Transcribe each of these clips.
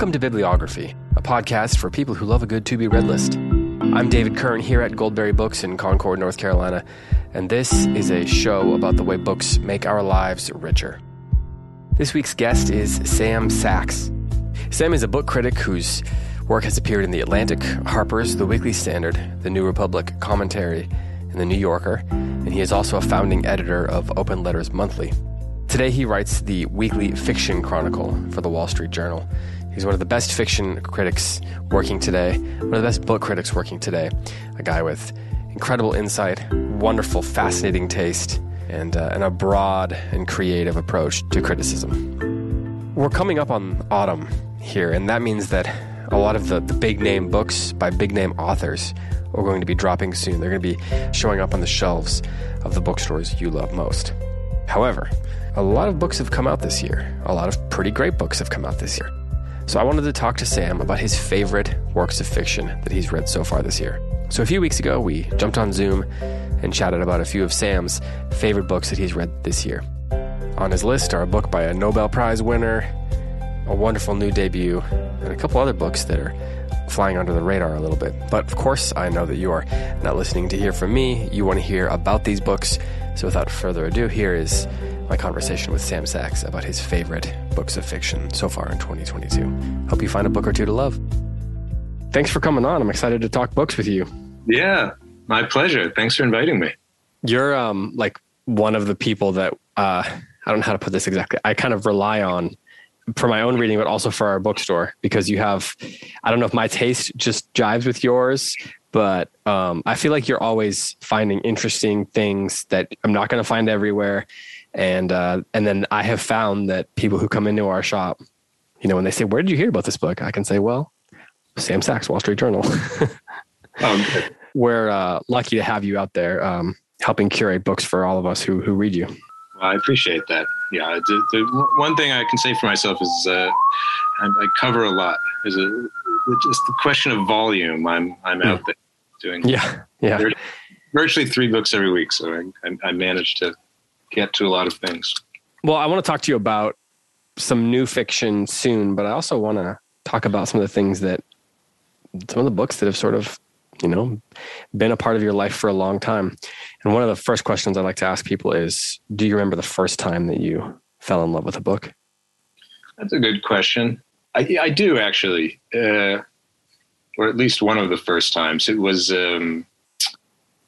Welcome to Bibliography, a podcast for people who love a good to be read list. I'm David Kern here at Goldberry Books in Concord, North Carolina, and this is a show about the way books make our lives richer. This week's guest is Sam Sacks. Sam is a book critic whose work has appeared in The Atlantic, Harper's, The Weekly Standard, The New Republic, Commentary, and The New Yorker, and he is also a founding editor of Open Letters Monthly. Today he writes the weekly fiction chronicle for the Wall Street Journal. He's one of the best fiction critics working today, one of the best book critics working today. A guy with incredible insight, wonderful, fascinating taste, and, uh, and a broad and creative approach to criticism. We're coming up on autumn here, and that means that a lot of the, the big name books by big name authors are going to be dropping soon. They're going to be showing up on the shelves of the bookstores you love most. However, a lot of books have come out this year. A lot of pretty great books have come out this year. So I wanted to talk to Sam about his favorite works of fiction that he's read so far this year. So a few weeks ago, we jumped on Zoom and chatted about a few of Sam's favorite books that he's read this year. On his list are a book by a Nobel Prize winner, a wonderful new debut, and a couple other books that are flying under the radar a little bit. But of course, I know that you are not listening to hear from me. You want to hear about these books. So without further ado, here is my conversation with Sam Sacks about his favorite books of fiction so far in 2022. Hope you find a book or two to love. Thanks for coming on. I'm excited to talk books with you. Yeah, my pleasure. Thanks for inviting me. You're um like one of the people that uh I don't know how to put this exactly. I kind of rely on for my own reading, but also for our bookstore because you have, I don't know if my taste just jives with yours, but um, I feel like you're always finding interesting things that I'm not going to find everywhere and uh, and then I have found that people who come into our shop, you know, when they say, "Where did you hear about this book?" I can say, "Well, Sam Sacks, Wall Street Journal." oh, We're uh, lucky to have you out there um, helping curate books for all of us who who read you. I appreciate that. Yeah, the, the one thing I can say for myself is uh, I, I, cover a lot. Is a just the question of volume. I'm I'm out mm. there doing. Yeah, yeah. Virtually three books every week, so I, I, I managed to get to a lot of things. Well, I want to talk to you about some new fiction soon, but I also want to talk about some of the things that some of the books that have sort of, you know, been a part of your life for a long time. And one of the first questions I like to ask people is Do you remember the first time that you fell in love with a book? That's a good question. I, I do actually, uh, or at least one of the first times. It was um,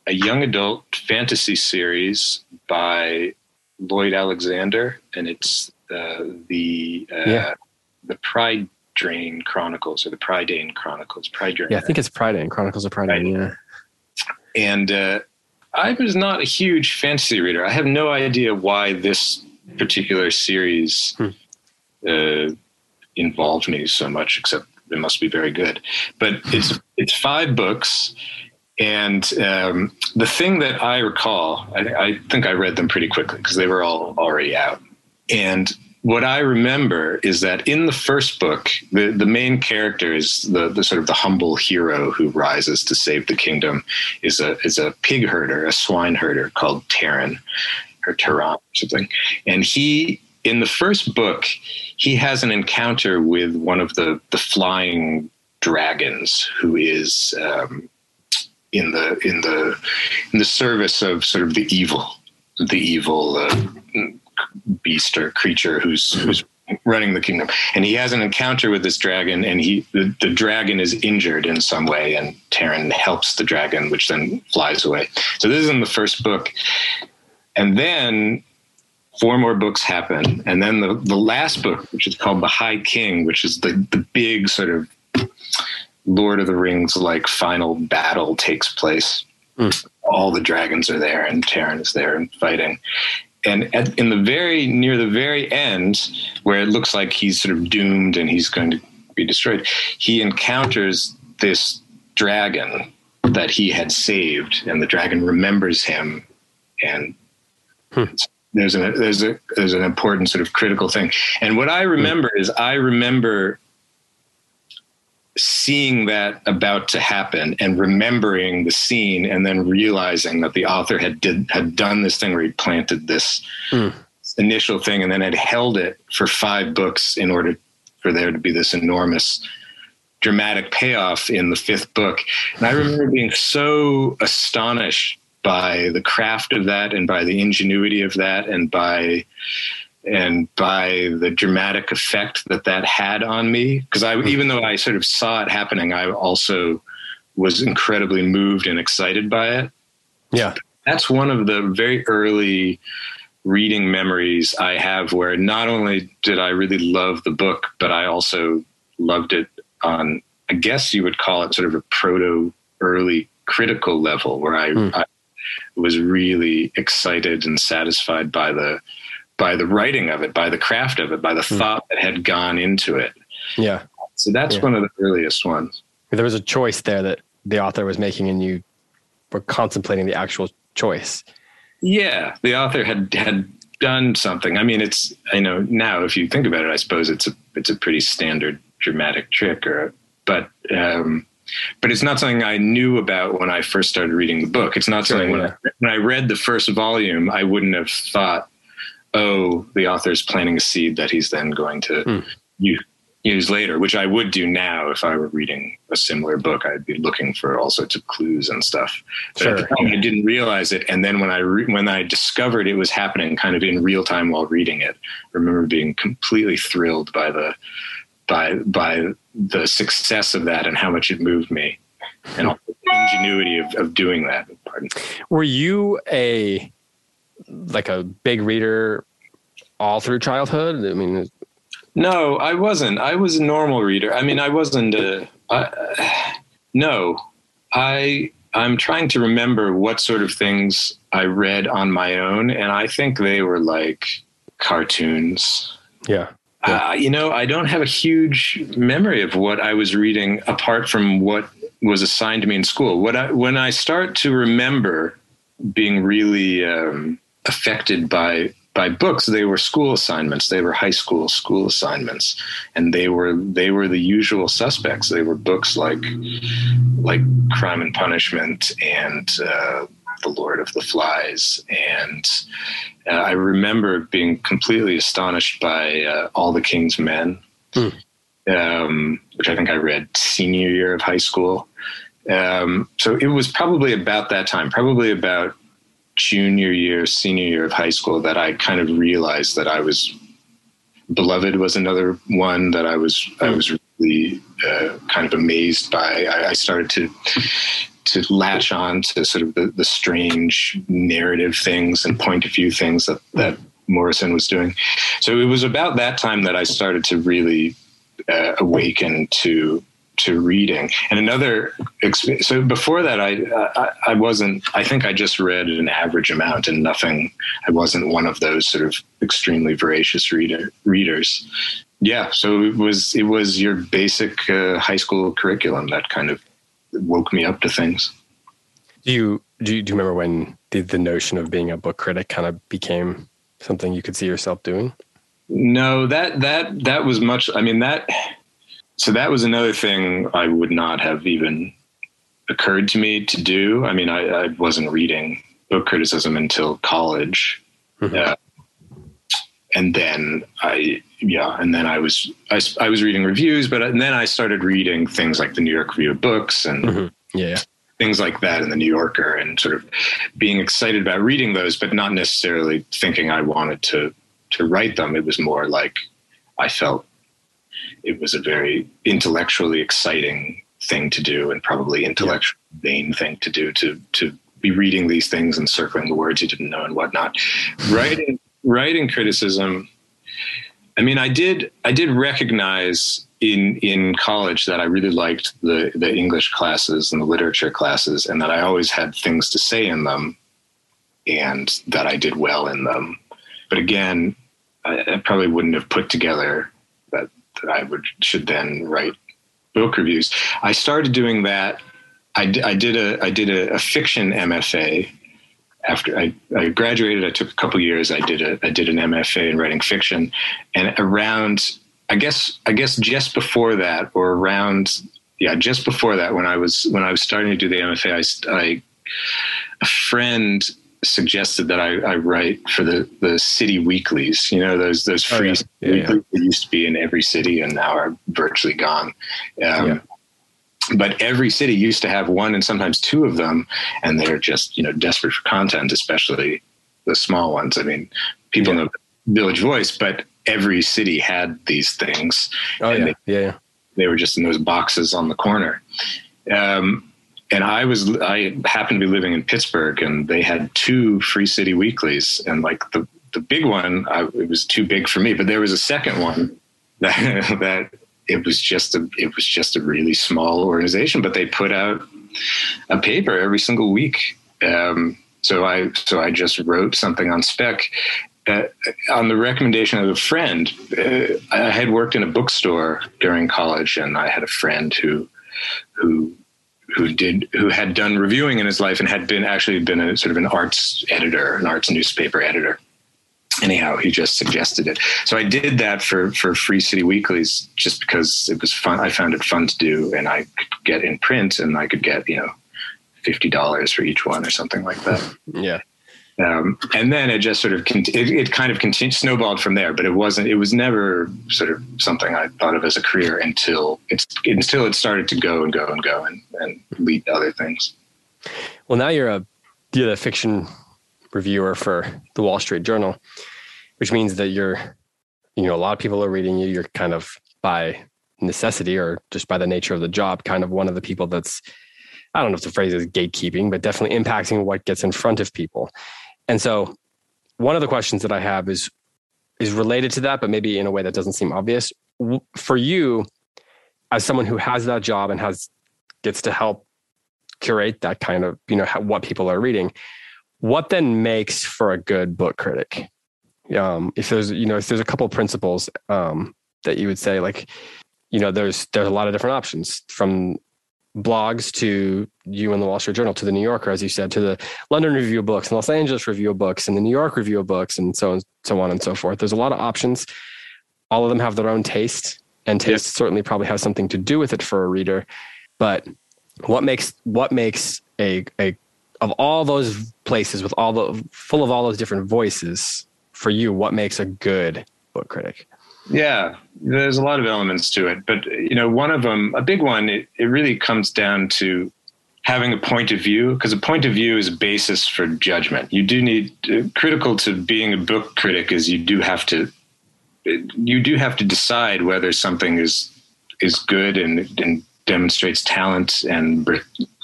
a young adult fantasy series by Lloyd Alexander, and it's uh, the uh, yeah. the Pride Drain Chronicles or the Pride Prydain Chronicles. Pride Drain. Yeah, I think it's Pride Prydain Chronicles of Prydain. Yeah, and uh, I was not a huge fantasy reader. I have no idea why this particular series hmm. Uh, involved me so much, except it must be very good. But it's it's five books and um, the thing that I recall, I, I think I read them pretty quickly because they were all already out. And what I remember is that in the first book, the, the main character is the, the sort of the humble hero who rises to save the kingdom is a is a pig herder, a swine herder called Taran or Taran or something. And he in the first book, he has an encounter with one of the the flying dragons who is um, in the in the in the service of sort of the evil, the evil uh, beast or creature who's who's running the kingdom. And he has an encounter with this dragon, and he the, the dragon is injured in some way, and Taran helps the dragon, which then flies away. So this is in the first book, and then four more books happen, and then the the last book, which is called The High King, which is the the big sort of Lord of the Rings like final battle takes place. Mm. All the dragons are there, and Taran is there and fighting. And at, in the very near the very end, where it looks like he's sort of doomed and he's going to be destroyed, he encounters this dragon that he had saved, and the dragon remembers him, and hmm. there's an there's a there's an important sort of critical thing. And what I remember hmm. is I remember seeing that about to happen and remembering the scene and then realizing that the author had did had done this thing where he planted this mm. initial thing and then had held it for five books in order for there to be this enormous dramatic payoff in the fifth book. And I remember being so astonished by the craft of that and by the ingenuity of that and by and by the dramatic effect that that had on me because I even though I sort of saw it happening I also was incredibly moved and excited by it. Yeah. That's one of the very early reading memories I have where not only did I really love the book but I also loved it on I guess you would call it sort of a proto early critical level where I, mm. I was really excited and satisfied by the by the writing of it, by the craft of it, by the mm. thought that had gone into it. Yeah. So that's yeah. one of the earliest ones. There was a choice there that the author was making, and you were contemplating the actual choice. Yeah, the author had had done something. I mean, it's I know now if you think about it, I suppose it's a it's a pretty standard dramatic trick, or but um, but it's not something I knew about when I first started reading the book. It's not something yeah. when, I, when I read the first volume, I wouldn't have thought, oh, the author's planting a seed that he's then going to Hmm. use, use later, which I would do now if I were reading a similar book. I'd be looking for all sorts of clues and stuff. But Sure. time, I didn't realize it, and then when I re- when I discovered it was happening, kind of in real time while reading it, I remember being completely thrilled by the by by the success of that and how much it moved me, and all the ingenuity of, of doing that. Pardon. Were you a like a big reader all through childhood? I mean, No, I wasn't. I was a normal reader. I mean, I wasn't a. I, no, I. I'm trying to remember what sort of things I read on my own, and I think they were like cartoons. yeah, Yeah. Uh, you know, I don't have a huge memory of what I was reading apart from what was assigned to me in school. What I, when I start to remember being really um, affected by by books, they were school assignments. They were high school school assignments, and they were they were the usual suspects. They were books like like Crime and Punishment and uh, The Lord of the Flies and uh, I remember being completely astonished by uh, All the King's Men, Hmm. um, which I think I read senior year of high school. Um, so it was probably about that time, probably about junior year, senior year of high school, that I kind of realized that I was. Beloved was another one that I was I was really uh, kind of amazed by. I, I started to to latch on to sort of the, the strange narrative things and point of view things that, that Morrison was doing. So it was about that time that I started to really uh, awaken to to reading. And another so before that, I, I I wasn't. I think I just read an average amount and nothing. I wasn't one of those sort of extremely voracious reader readers. Yeah, so it was it was your basic uh, high school curriculum that kind of woke me up to things. do you do you, do you remember when the, the notion of being a book critic kind of became something you could see yourself doing? No, that that that was much. I mean that. So that was another thing I would not have even occurred to me to do. I mean, I, I wasn't reading book criticism until college, Mhm. uh, and then I yeah, and then I was I, I was reading reviews, but and then I started reading things like the New York Review of Books and Mhm. Yeah, yeah. things like that in the New Yorker and sort of being excited about reading those, but not necessarily thinking I wanted to to write them. It was more like I felt it was a very intellectually exciting thing to do and probably intellectually vain thing to do to to be reading these things and circling the words you didn't know and whatnot. Writing writing criticism I mean, I did. I did recognize in in college that I really liked the the English classes and the literature classes, and that I always had things to say in them, and that I did well in them. But again, I, I probably wouldn't have put together that I would should then write book reviews. I started doing that. I did a I did a, a fiction MFA after I, I graduated, I took a couple years. I did a I did an MFA in writing fiction, and around I guess I guess just before that, or around yeah, just before that, when I was when I was starting to do the MFA, I, I a friend suggested that I, I, write for the, the city weeklies. You know those those free oh, yeah. Yeah, weeklies yeah. that used to be in every city and now are virtually gone. Um, but every city used to have one and sometimes two of them, and they're just you know desperate for content, especially the small ones. I mean, people know Village Voice, but every city had these things. Oh yeah. They, yeah, They were just in those boxes on the corner. Um, and I was I happened to be living in Pittsburgh, and they had two Free City weeklies, and like the the big one, I, it was too big for me. But there was a second one that that it was just a it was just a really small organization, but they put out a paper every single week. Um, so I so I just wrote something on spec. Uh, on the recommendation of a friend, uh, I had worked in a bookstore during college, and I had a friend who who who did who had done reviewing in his life and had been actually been a sort of an arts editor, an arts newspaper editor. Anyhow, he just suggested it. So I did that for for Free City Weeklies just because it was fun. I found it fun to do, and I could get in print, and I could get you know fifty dollars for each one or something like that. Yeah. Um, and then it just sort of it, it kind of continued snowballed from there but it wasn't it was never sort of something i thought of as a career until it's until it started to go and go and go and, and lead to other things. Well now you're a you're the fiction reviewer for the wall street journal which means that you're you know a lot of people are reading you. You're kind of by necessity or just by the nature of the job kind of one of the people that's I don't know if the phrase is gatekeeping, but definitely impacting what gets in front of people. And so one of the questions that I have is is related to that, but maybe in a way that doesn't seem obvious. For you, as someone who has that job and has gets to help curate that kind of you know what people are reading, what then makes for a good book critic? Um, if there's you know if there's a couple principles um, that you would say like you know there's there's a lot of different options from blogs to you and the Wall Street Journal to the New Yorker, as you said, to the London Review of Books and Los Angeles Review of Books and the New York Review of Books and so on, so on and so forth. There's a lot of options. All of them have their own taste, and taste certainly probably has something to do with it for a reader. But what makes what makes a a of all those places with all the full of all those different voices for you, what makes a good book critic? Yeah, there's a lot of elements to it, but you know, one of them, a big one, it, it really comes down to having a point of view because a point of view is a basis for judgment. You do need uh, critical to being a book critic is you do have to you do have to decide whether something is is good and, and demonstrates talent and br-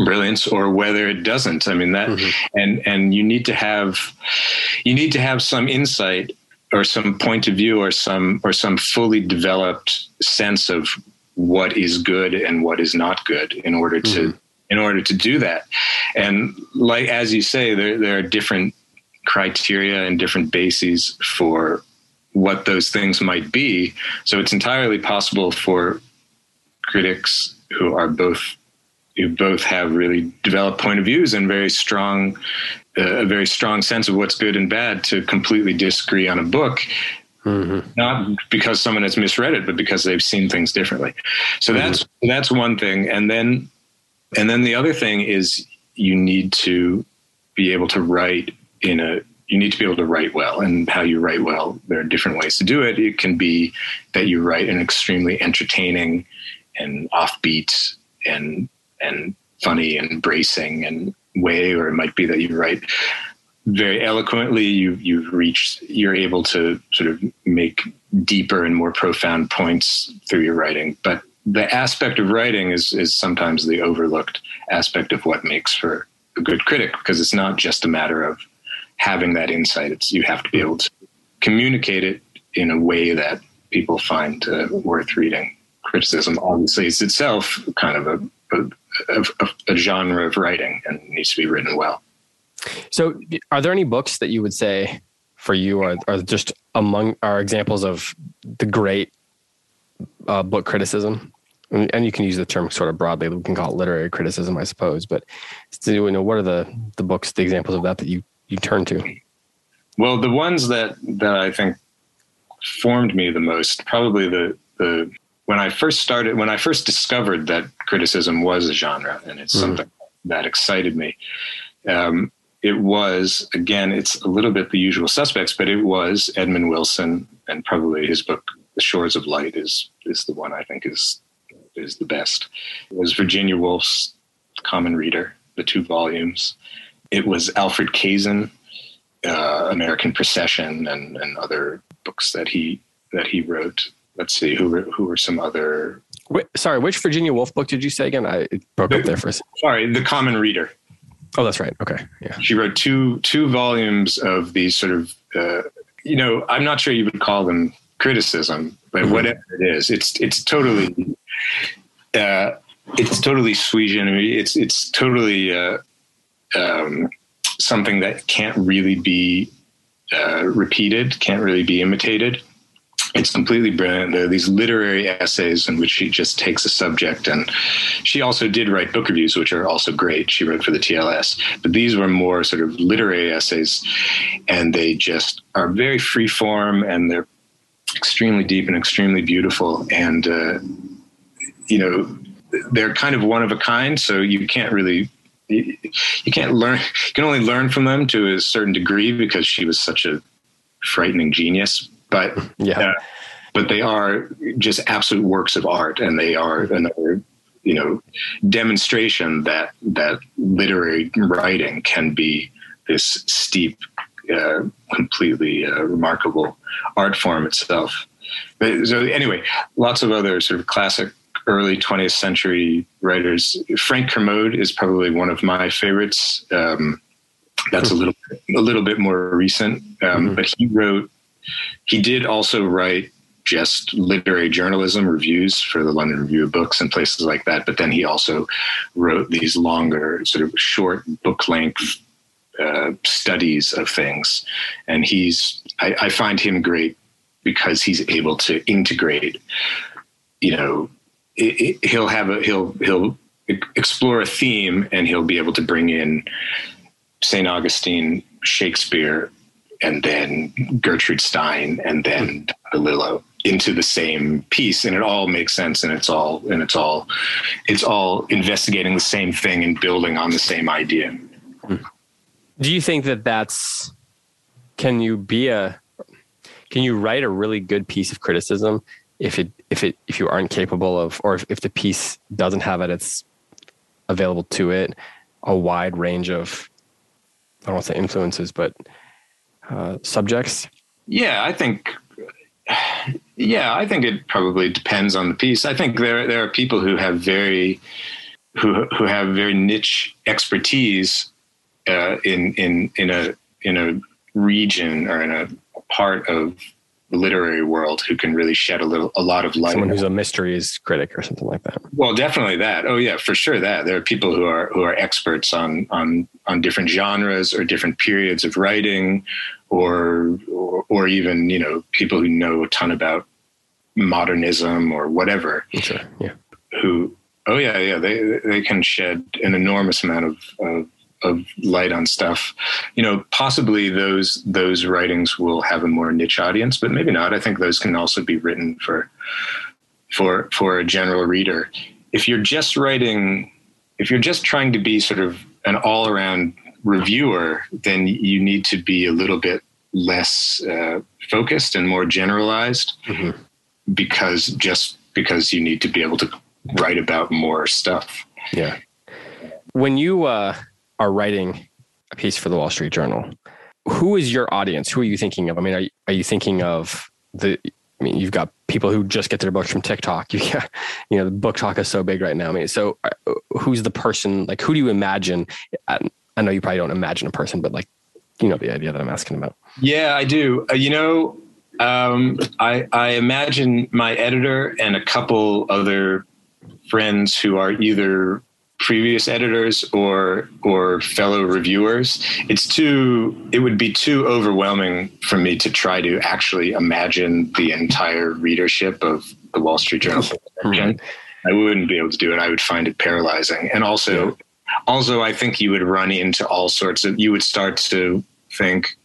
brilliance or whether it doesn't i mean that mm-hmm. and and you need to have you need to have some insight or some point of view or some or some fully developed sense of what is good and what is not good in order to mm-hmm. in order to do that and like as you say there there are different criteria and different bases for what those things might be so it's entirely possible for critics who are both who both have really developed point of views and very strong a very strong sense of what's good and bad to completely disagree on a book Mm-hmm. not because someone has misread it, but because they've seen things differently. So mm-hmm. that's that's one thing, and then and then the other thing is you need to be able to write in a you need to be able to write well, and how you write well. There are different ways to do it. It can be that you write an extremely entertaining and offbeat and and funny and bracing and way, or it might be that you write very eloquently. You you've reached you're able to sort of make deeper and more profound points through your writing. But the aspect of writing is is sometimes the overlooked aspect of what makes for a good critic because it's not just a matter of having that insight. It's you have to be able to communicate it in a way that people find uh, worth reading. Criticism obviously is itself kind of a, a a, a, genre of writing and needs to be written well. So, are there any books that you would say for you are, are just among are examples of the great uh, book criticism? And, and, you can use the term sort of broadly. We can call it literary criticism, I suppose. But you know, what are the the books, the examples of that that you you turn to? Well, the ones that that I think formed me the most, probably the the when I first started, when I first discovered that criticism was a genre and it's mm something that excited me, um, it was again, it's a little bit the usual suspects, but it was Edmund Wilson, and probably his book "The Shores of Light" is is the one I think is is the best. It was Virginia Woolf's Common Reader, the two volumes. It was Alfred Kazin, uh, American Procession, and and other books that he that he wrote. Let's see who were who were some other. Wait, sorry, which Virginia Woolf book did you say again? I broke up there for a second. Sorry, the Common Reader. Oh, that's right. Okay, yeah. She wrote two two volumes of these sort of. Uh, you know, I'm not sure you would call them criticism, but mm-hmm. whatever it is, it's it's totally. Uh, it's totally sui generis. It's it's totally uh, um, something that can't really be uh, repeated, can't really be imitated. It's completely brilliant. There are these literary essays in which she just takes a subject, and she also did write book reviews, which are also great. She wrote for the TLS, but these were more sort of literary essays, and they just are very free form, and they're extremely deep and extremely beautiful. And uh, you know, they're kind of one of a kind, so you can't really you, you can't learn. You can only learn from them to a certain degree because she was such a frightening genius. But yeah, uh, but they are just absolute works of art, and they are another you know demonstration that that literary writing can be this steep, uh, completely uh, remarkable art form itself. But, so anyway, lots of other sort of classic early 20th century writers. Frank Kermode is probably one of my favorites. Um, that's a little a little bit more recent, um, mm-hmm. but he wrote. He did also write just literary journalism reviews for the London Review of Books and places like that. But then he also wrote these longer, sort of short book length uh, studies of things. And he's, I, I, find him great because he's able to integrate, you know, it, he'll have a he'll he'll explore a theme and he'll be able to bring in St. Augustine, Shakespeare, and then Gertrude Stein, and then DeLillo into the same piece, and it all makes sense, and it's all and it's all it's all investigating the same thing and building on the same idea. Do you think that that's can you be a can you write a really good piece of criticism if it if it if you aren't capable of or if, if the piece doesn't have it it's available to it a wide range of i don't want to say influences but uh, subjects yeah i think yeah i think it probably depends on the piece i think there there are people who have very who who have very niche expertise uh, in in in a in a region or in a part of the literary world who can really shed a little a lot of light. Someone who's a mysteries critic or something like that. Well, definitely that. Oh yeah, for sure that. There are people who are who are experts on on on different genres or different periods of writing or or, or even, you know, people who know a ton about modernism or whatever. Sure. Yeah. Who oh yeah, yeah, they they can shed an enormous amount of, of of light on stuff. You know, possibly those those writings will have a more niche audience, but maybe not. I think those can also be written for for for a general reader. If you're just writing, if you're just trying to be sort of an all around reviewer, then you need to be a little bit less uh, focused and more generalized, mm-hmm. because just because you need to be able to write about more stuff. Yeah. When you uh, are writing a piece for the Wall Street Journal, who is your audience? Who are you thinking of? I mean, are you, are you thinking of the? I mean, you've got people who just get their books from TikTok. You got, you know, the BookTok is so big right now. I mean, so uh, who's the person? Like, who do you imagine? I, know you probably don't imagine a person, but like, you know, the idea that I'm asking about. Yeah, I do. Uh, you know, um, I, I imagine my editor and a couple other friends who are either previous editors or or fellow reviewers it's too it would be too overwhelming for me to try to actually imagine the entire readership of the wall street journal right. i wouldn't be able to do it i would find it paralyzing and also yeah. Also i think you would run into all sorts of you would start to think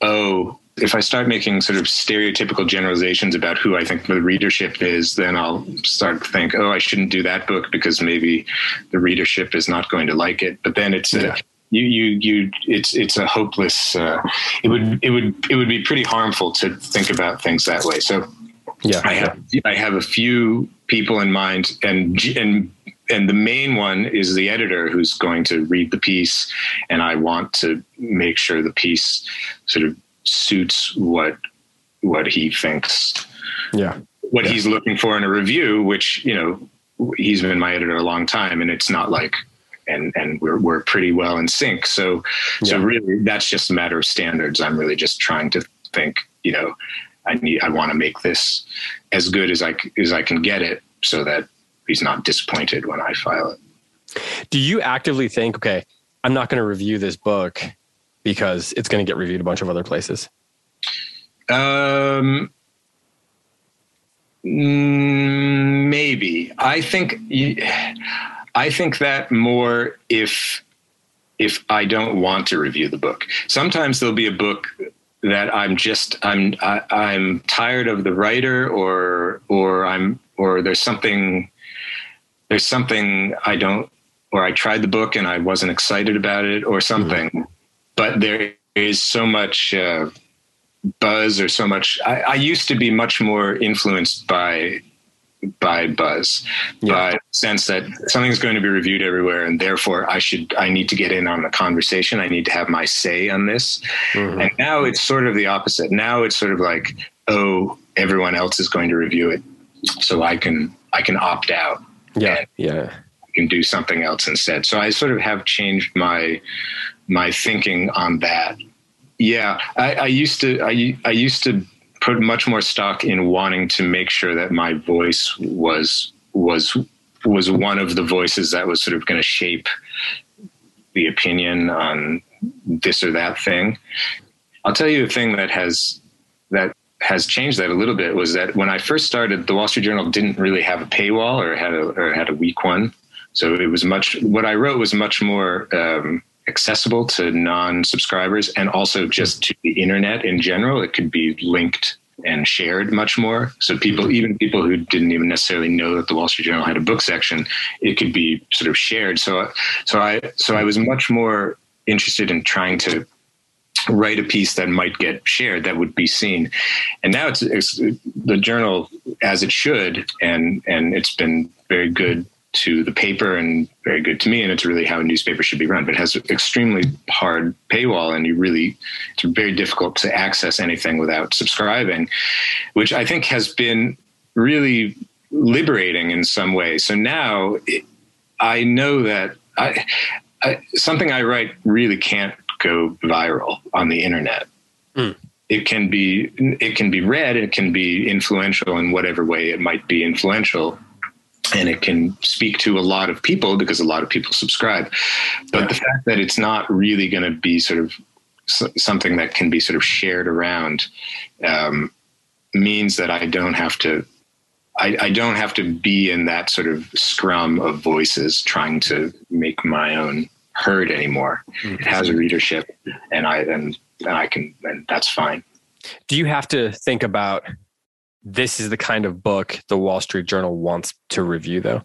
oh if I start making sort of stereotypical generalizations about who I think the readership is, then I'll start to think, oh, I shouldn't do that book because maybe the readership is not going to like it. But then it's yeah. a, you you you it's it's a hopeless uh, it would it would it would be pretty harmful to think about things that way so yeah i have i have a few people in mind and and and the main one is the editor who's going to read the piece and i want to make sure the piece sort of suits what what he thinks yeah what yeah. he's looking for in a review which you know he's been my editor a long time and it's not like and and we're we're pretty well in sync. So yeah. so really that's just a matter of standards. I'm really just trying to think, you know, I need I want to make this as good as I as I can get it so that he's not disappointed when I file it. Do you actively think, okay, I'm not going to review this book because it's going to get reviewed a bunch of other places? Um mm, maybe. I think I think that more if if I don't want to review the book. Sometimes there'll be a book that I'm just I'm I, am i am tired of the writer or or I'm or there's something there's something I don't or I tried the book and I wasn't excited about it or something. Mm-hmm. But there is so much uh, buzz or so much. I, I used to be much more influenced by by buzz yeah. by sense that something's going to be reviewed everywhere and therefore i should i need to get in on the conversation i need to have my say on this mm-hmm. and now it's sort of the opposite now it's sort of like oh everyone else is going to review it so i can i can opt out yeah yeah. I can do something else instead. So i sort of have changed my my thinking on that. Yeah i, I used to i i used to put much more stock in wanting to make sure that my voice was was was one of the voices that was sort of going to shape the opinion on this or that thing. I'll tell you a thing that has has changed that a little bit was that when I first started, the Wall Street Journal didn't really have a paywall or had a or had a weak one. So it was much what I wrote was much more um, accessible to non-subscribers and also just to the internet in general. It could be linked and shared much more. So people, even people who didn't even necessarily know that the Wall Street Journal had a book section, it could be sort of shared. So, so I, so I was much more interested in trying to write a piece that might get shared that would be seen and now it's, it's the journal as it should and and it's been very good to the paper and very good to me. And it's really how a newspaper should be run. But it has extremely hard paywall, and you really it's very difficult to access anything without subscribing, which I think has been really liberating in some ways. So now it, I know that I, I, something I write really can't go viral on the internet. Mm. It can be it can be read. It can be influential in whatever way it might be influential and it can speak to a lot of people because a lot of people subscribe. But yeah. the fact that it's not really going to be sort of something that can be sort of shared around um, means that I don't have to. I, I, don't have to be in that sort of scrum of voices trying to make my own heard anymore. Mm-hmm. It has a readership, and I and, and I can, and that's fine. Do you have to think about this is the kind of book the Wall Street Journal wants to review, though?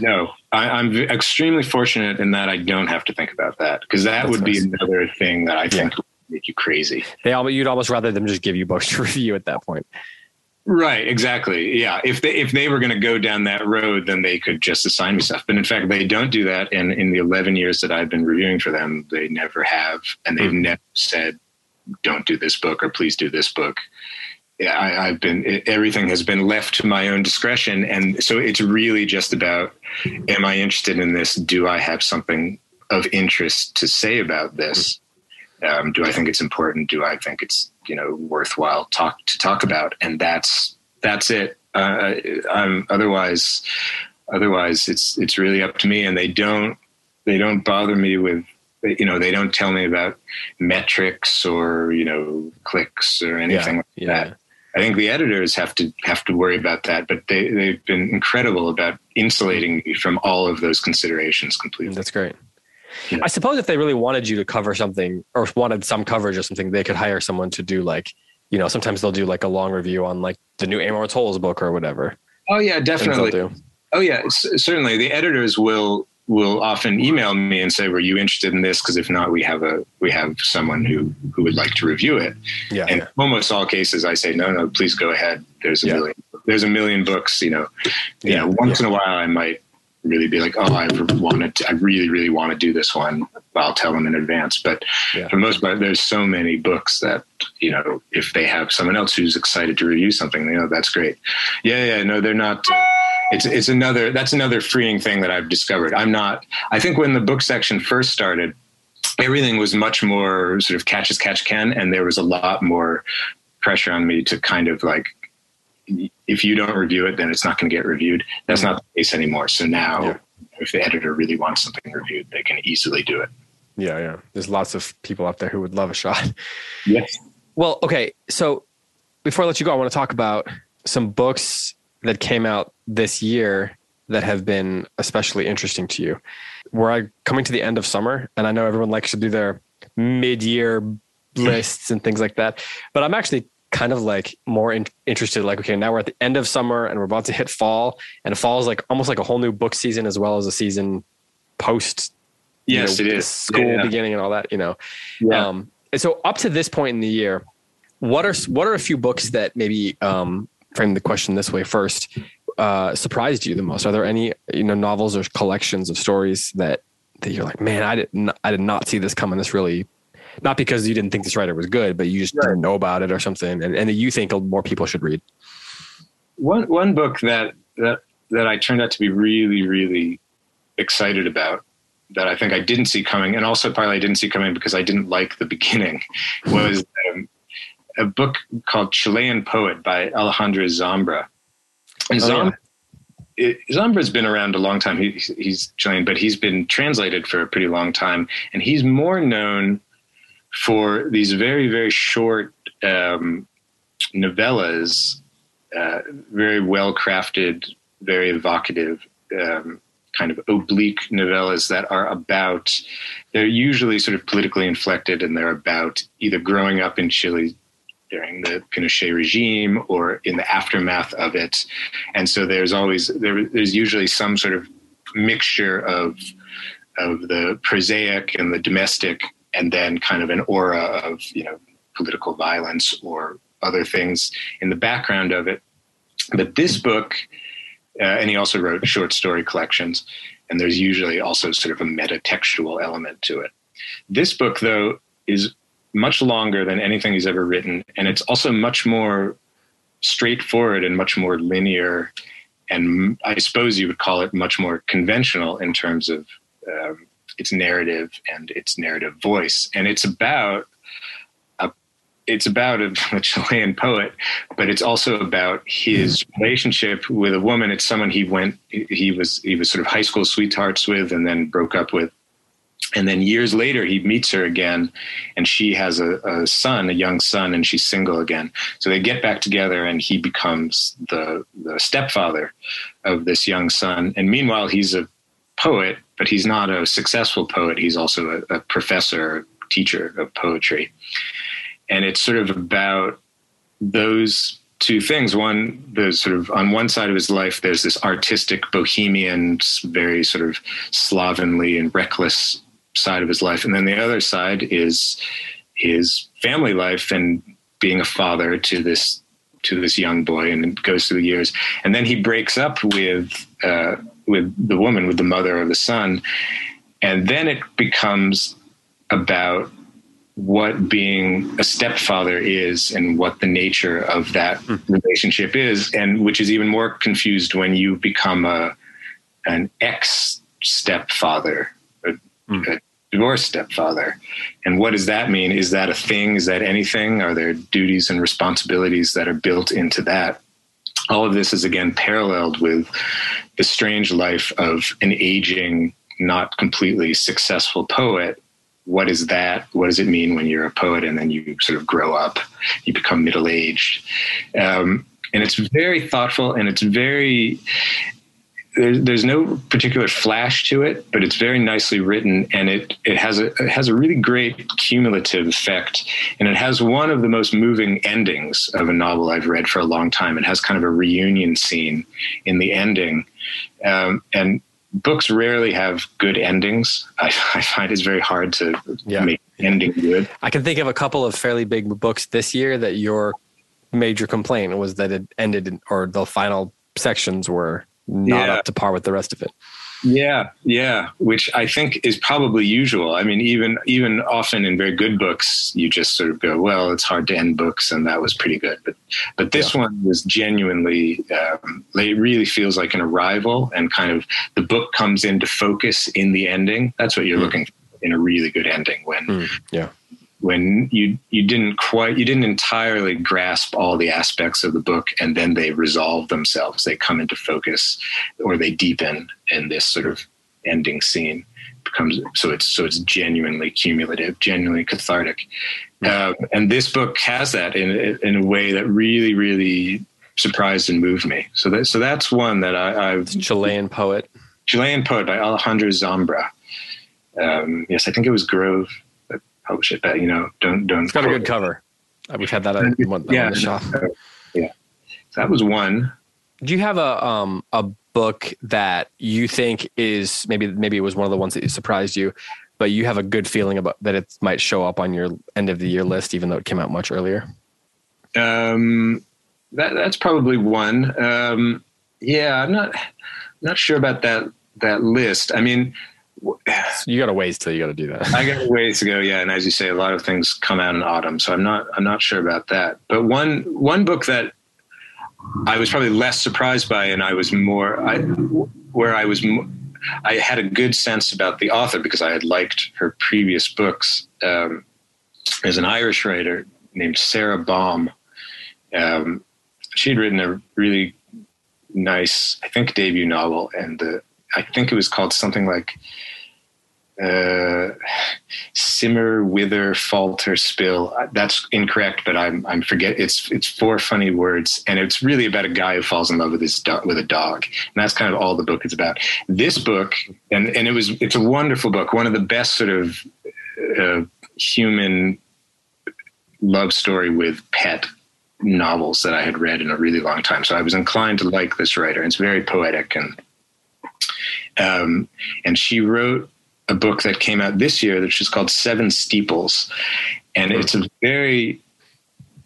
No, I, am extremely fortunate in that I don't have to think about that because that That's would nice. be another thing that I think yeah. would make you crazy. They all, you'd almost rather them just give you books to review at that point. Right, exactly. Yeah, if they if they were going to go down that road, then they could just assign me stuff. But in fact, they don't do that. And in the eleven years that I've been reviewing for them, they never have, and they've mm-hmm. never said, "Don't do this book" or "Please do this book." I, have been everything has been left to my own discretion, and so it's really just about: Am I interested in this? Do I have something of interest to say about this? Um, do I think it's important? Do I think it's you know worthwhile talk to talk about? And that's that's it. Uh, I'm otherwise otherwise it's it's really up to me, and they don't they don't bother me with you know they don't tell me about metrics or you know clicks or anything yeah, like yeah. that I think the editors have to have to worry about that, but they they've been incredible about insulating me from all of those considerations completely. That's great. Yeah. I suppose if they really wanted you to cover something or wanted some coverage or something, they could hire someone to do like, you know, sometimes they'll do like a long review on like the new Amor Towles book or whatever. Oh yeah, definitely. Oh yeah, certainly. The editors will will often email me and say, "Were you interested in this?" Because if not, we have a we have someone who who would like to review it. Yeah. And yeah. almost all cases, I say, "No, no, please go ahead." There's a Yeah. million. There's a million books. You know, you Yeah, know. Once yeah. in a while, I might really be like, "Oh, I wanted. To, I really, really want to do this one." I'll tell them in advance. But Yeah. for the most part, there's so many books that you know, if they have someone else who's excited to review something, you know, that's great. Yeah, yeah. No, they're not. Uh, it's it's another that's another freeing thing that I've discovered. I'm not. I think when the book section first started, everything was much more sort of catch as catch can, and there was a lot more pressure on me to kind of like. If you don't review it, then it's not going to get reviewed. That's mm-hmm. not the case anymore. So now, Yeah. if the editor really wants something reviewed, they can easily do it. Yeah, yeah. There's lots of people out there who would love a shot. Yes. Well, okay. So before I let you go, I want to talk about some books that came out this year that have been especially interesting to you. We're uh, coming to the end of summer, and I know everyone likes to do their mid-year lists and things like that. But I'm actually kind of like more in, interested. Like, okay, now we're at the end of summer, and we're about to hit fall, and fall is like almost like a whole new book season as well as a season post. you Yes, know, it is. School Yeah, yeah. beginning and all that. You know. Yeah. Um, and so up to this point in the year, what are what are a few books that maybe um, frame the question this way first uh, surprised you the most? Are there any you know novels or collections of stories that that you're like, man, I didn't I did not see this coming. This really not because you didn't think this writer was good, but you just didn't know about it or something, and, and that you think more people should read. one one book that that that I turned out to be really really excited about that I think I didn't see coming, and also probably I didn't see coming because I didn't like the beginning, was um, a book called Chilean Poet by Alejandro Zambra. And Oh, yeah. Zambra, it, Zambra's been around a long time. He, he's Chilean, but he's been translated for a pretty long time, and he's more known for these very very short um, novellas uh, very well crafted, very evocative, um, kind of oblique novellas that are about, they're usually sort of politically inflected and they're about either growing up in Chile during the Pinochet regime or in the aftermath of it. And so there's always, there, there's usually some sort of mixture of, of the prosaic and the domestic and then kind of an aura of, you know, political violence or other things in the background of it. But this book, uh, and he also wrote short story collections, and there's usually also sort of a metatextual element to it. This book, though, is much longer than anything he's ever written, and it's also much more straightforward and much more linear, and I suppose you would call it much more conventional in terms of um, its narrative and its narrative voice. And it's about it's about a, a Chilean poet, but it's also about his hmm. relationship with a woman. It's someone he went, he was, he was sort of high school sweethearts with, and then broke up with. And then years later, he meets her again, and she has a, a son, a young son, and she's single again. So they get back together, and he becomes the, the stepfather of this young son. And meanwhile, he's a poet, but he's not a successful poet. He's also a, a professor, teacher of poetry. And it's sort of about those two things. One the sort of on one side of his life there's this artistic bohemian very sort of slovenly and reckless side of his life. And then the other side is his family life and being a father to this to this young boy and it goes through the years. And then he breaks up with uh, with the woman with the mother or the son. And then it becomes about what being a stepfather is and what the nature of that hmm. relationship is and which is even more confused when you become a an ex stepfather a, hmm. a divorced stepfather. And what does that mean? Is that a thing? Is that anything? Are there duties and responsibilities that are built into that? All of this is again paralleled with the strange life of an aging not completely successful poet what is that? What does it mean when you're a poet and then you sort of grow up, you become middle aged? Um, and it's very thoughtful and it's very, there's, there's no particular flash to it, but it's very nicely written and it, it, has a, it has a really great cumulative effect. And it has one of the most moving endings of a novel I've read for a long time. It has kind of a reunion scene in the ending. Um, and books rarely have good endings. I, I find it's very hard to yeah. make ending good. I can think of a couple of fairly big books this year that your major complaint was that it ended in, or the final sections were not yeah. up to par with the rest of it. Yeah, yeah, which I think is probably usual. I mean, even even often in very good books, you just sort of go, "Well, it's hard to end books," and that was pretty good. But but this yeah. one was genuinely, um, it really feels like an arrival, and kind of the book comes into focus in the ending. That's what you're mm. looking for in a really good ending when mm. yeah when you you didn't quite you didn't entirely grasp all the aspects of the book and then they resolve themselves. They come into focus or they deepen in this sort of ending scene becomes so it's so it's genuinely cumulative genuinely cathartic. Uh, and this book has that in in a way that really really surprised and moved me. So that so that's one that I, I've Chilean poet. Chilean poet by Alejandro Zambra. Um, yes I think it was Grove publish it. But you know, don't don't. It's got a good cover. We've had that on, one, yeah, on the shop. Uh, yeah, so that was one. Do you have a um a book that you think is maybe maybe it was one of the ones that surprised you, but you have a good feeling about that it might show up on your end of the year list, even though it came out much earlier? Um, that that's probably one. Um, yeah, I'm not not sure about that that list. I mean, you got a ways till you got to do that. I got a ways to go, yeah. And as you say, a lot of things come out in autumn, so I'm not I'm not sure about that. But one one book that I was probably less surprised by, and I was more I where I was I had a good sense about the author because I had liked her previous books. Um, an Irish writer named Sara Baume. Um, she'd written a really nice, I think, debut novel, and the I think it was called something like uh, simmer, wither, falter, spill. That's incorrect, but I'm I'm forget. It's it's four funny words, and it's really about a guy who falls in love with his do- with a dog, and that's kind of all the book is about. This book, and and it was it's a wonderful book, one of the best sort of uh, human love story with pet novels that I had read in a really long time. So I was inclined to like this writer. It's very poetic and um, and she wrote a book that came out this year that's just called Seven Steeples. And it's a very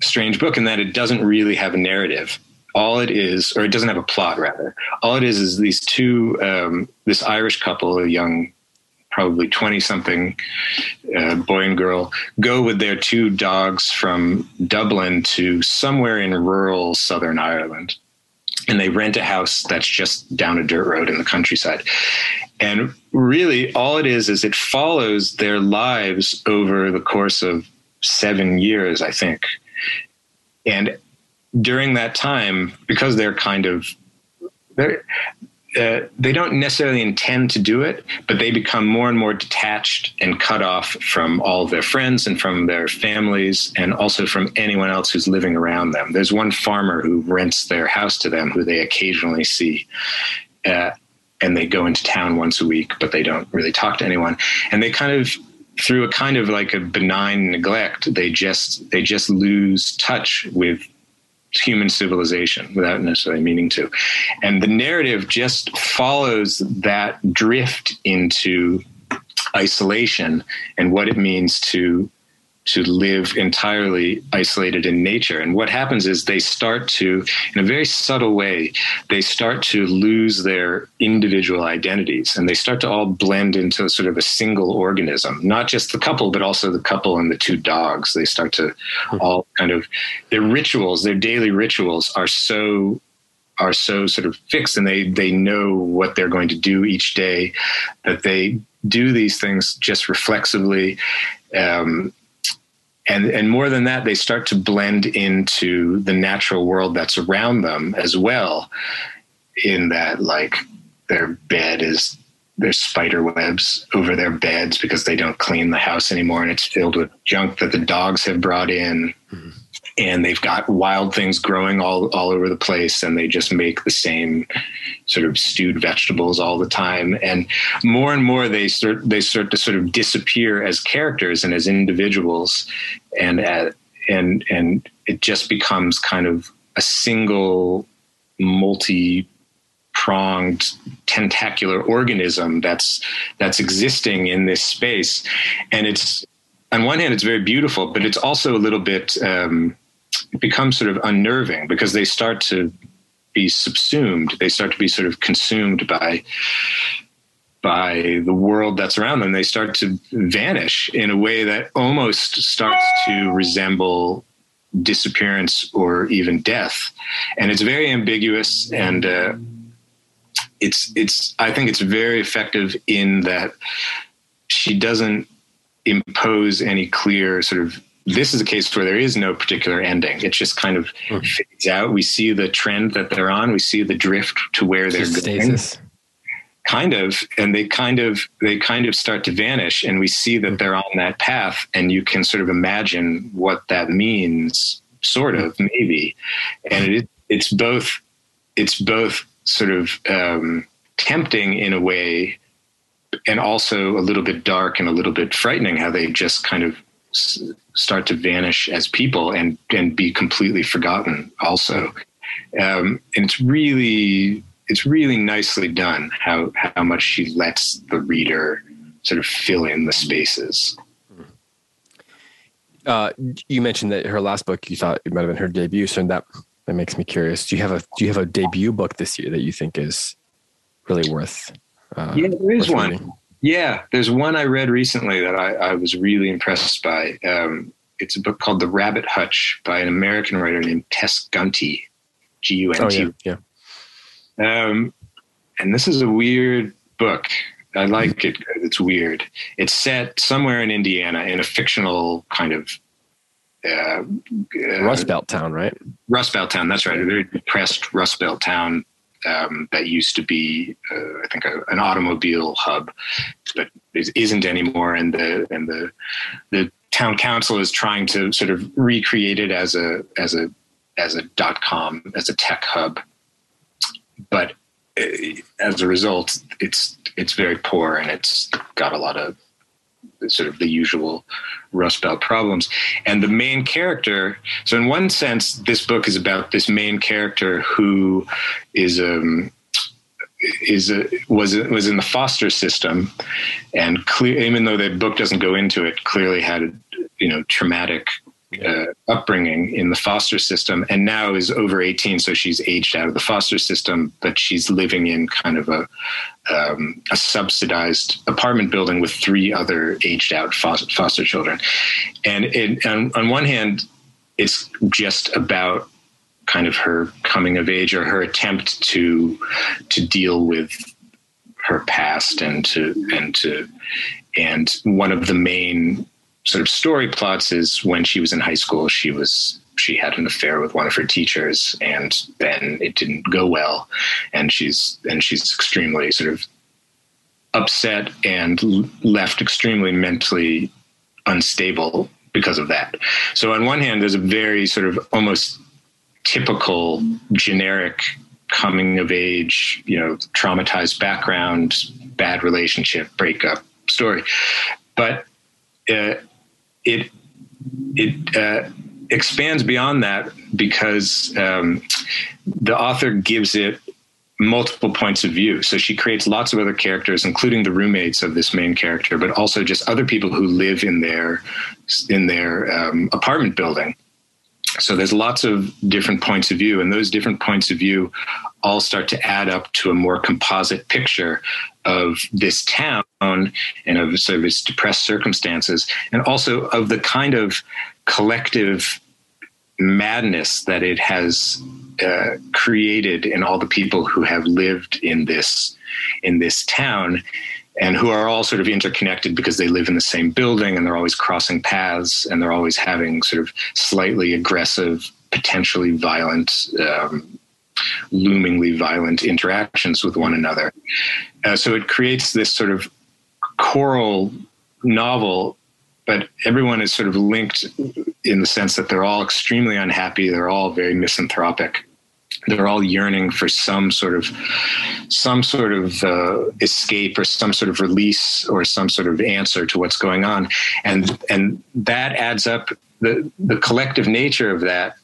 strange book in that it doesn't really have a narrative. All it is, or it doesn't have a plot rather. All it is is these two, um, this Irish couple, a young, probably 20 something uh, boy and girl, go with their two dogs from Dublin to somewhere in rural Southern Ireland and they rent a house that's just down a dirt road in the countryside. And really, all it is is it follows their lives over the course of seven years, I think. And during that time, because they're kind of they're uh, they don't necessarily intend to do it, but they become more and more detached and cut off from all of their friends and from their families and also from anyone else who's living around them. There's one farmer who rents their house to them who they occasionally see. Uh, and they go into town once a week, but they don't really talk to anyone. And they kind of through a kind of like a benign neglect, they just they just lose touch with human civilization without necessarily meaning to. And the narrative just follows that drift into isolation and what it means to to live entirely isolated in nature. And what happens is they start to, in a very subtle way, they start to lose their individual identities and they start to all blend into sort of a single organism, not just the couple, but also the couple and the two dogs. They start to mm-hmm. all kind of, their rituals, their daily rituals are so are so sort of fixed and they they know what they're going to do each day that they do these things just reflexively um, and and more than that they start to blend into the natural world that's around them as well in that like their bed is there's spider webs over their beds because they don't clean the house anymore and it's filled with junk that the dogs have brought in. Mm-hmm and they've got wild things growing all, all over the place and they just make the same sort of stewed vegetables all the time. And more and more they start they start to sort of disappear as characters and as individuals. And at, and and it just becomes kind of a single multi pronged tentacular organism that's that's existing in this space. And it's on one hand it's very beautiful but it's also a little bit um, it becomes sort of unnerving because they start to be subsumed. They start to be sort of consumed by by the world that's around them. They start to vanish in a way that almost starts to resemble disappearance or even death. And it's very ambiguous and uh, it's it's I think it's very effective in that she doesn't impose any clear sort of this is a case where there is no particular ending. It just kind of mm-hmm. fades out. We see the trend that they're on. We see the drift to where they're going. Kind of, and they kind of they kind of start to vanish, and we see that they're on that path, and you can sort of imagine what that means, sort of maybe, and it, it's both it's both sort of um, tempting in a way, and also a little bit dark and a little bit frightening how they just kind of s- start to vanish as people and and be completely forgotten. Also, um, and it's really it's really nicely done how how much she lets the reader sort of fill in the spaces. Uh, you mentioned that her last book you thought it might have been her debut, so that that makes me curious. Do you have a do you have a debut book this year that you think is really worth? Uh, yeah, there is one. Reading? Yeah, there's one I read recently that I, I was really impressed by. Um, it's a book called The Rabbit Hutch by an American writer named Tess Gunty, G U N T. Oh, yeah. yeah. Um, and this is a weird book. I like it. It's weird. It's set somewhere in Indiana in a fictional kind of uh, Rust Belt town, right? Rust Belt town. That's right. A very depressed Rust Belt town um, that used to be, uh, I think, a, an automobile hub, but isn't anymore. And the and the the town council is trying to sort of recreate it as a as a as a dot com as a tech hub, but uh, as a result, it's it's very poor and it's got a lot of sort of the usual Rust Belt problems. And the main character, so in one sense, this book is about this main character who is um, is a, was was in the foster system, and clear, even though the book doesn't go into it, clearly had you know traumatic uh, upbringing in the foster system and now is over 18 so she's aged out of the foster system but she's living in kind of a um, a subsidized apartment building with three other aged out foster children. And it, on, on one hand it's just about kind of her coming of age or her attempt to to deal with her past and to and to and one of the main sort of story plots is when she was in high school, she was she had an affair with one of her teachers, and then it didn't go well, and she's and she's extremely sort of upset and left extremely mentally unstable because of that. So on one hand, there's a very sort of almost typical generic coming of age, you know, traumatized background, bad relationship, breakup story. But uh, it it uh, expands beyond that because um, the author gives it multiple points of view. So she creates lots of other characters, including the roommates of this main character, but also just other people who live in their in their um, apartment building. So there's lots of different points of view, and those different points of view all start to add up to a more composite picture of this town and of sort of its depressed circumstances, and also of the kind of collective madness that it has uh, created in all the people who have lived in this in this town and who are all sort of interconnected because they live in the same building and they're always crossing paths and they're always having sort of slightly aggressive potentially violent um, loomingly violent interactions with one another. Uh, so it creates this sort of choral novel, but everyone is sort of linked in the sense that they're all extremely unhappy. They're all very misanthropic. They're all yearning for some sort of some sort of uh, escape or some sort of release or some sort of answer to what's going on, and and that adds up. The the collective nature of that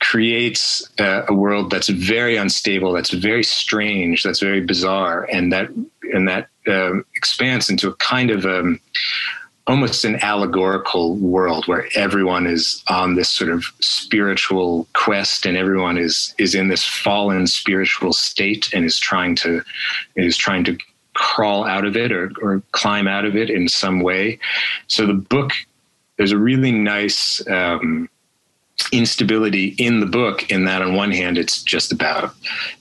creates uh, a world that's very unstable, that's very strange, that's very bizarre, and that and that um, expands into a kind of um, almost an allegorical world where everyone is on this sort of spiritual quest and everyone is is in this fallen spiritual state and is trying to is trying to crawl out of it or, or climb out of it in some way. So the book there's a really nice um, instability in the book in that on one hand it's just about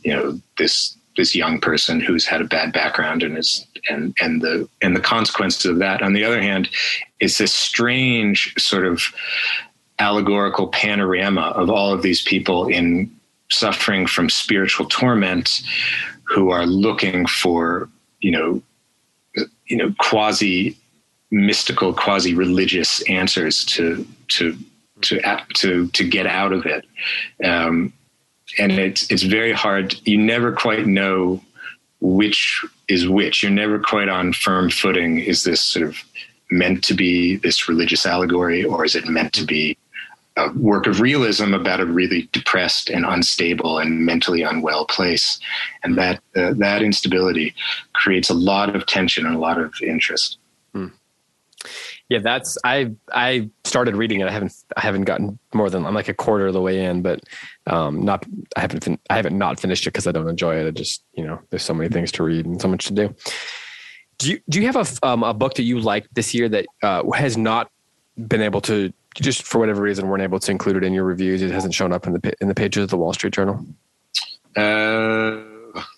you know this this young person who's had a bad background and is and and the and the consequences of that. On the other hand it's this strange sort of allegorical panorama of all of these people in suffering from spiritual torment who are looking for you know you know quasi mystical quasi religious answers to to to to to get out of it um, and it's it's very hard. You never quite know which is which. You're never quite on firm footing. Is this sort of meant to be this religious allegory, or is it meant to be a work of realism about a really depressed and unstable and mentally unwell place? And that uh, that instability creates a lot of tension and a lot of interest. Yeah, that's I I started reading it. I haven't I haven't gotten more than I'm like a quarter of the way in, but um, not I haven't fin- I haven't not finished it because I don't enjoy it. I just you know there's so many things to read and so much to do. Do you do you have a um, a book that you like this year that uh, has not been able to just for whatever reason weren't able to include it in your reviews? It hasn't shown up in the in the pages of the Wall Street Journal. Uh,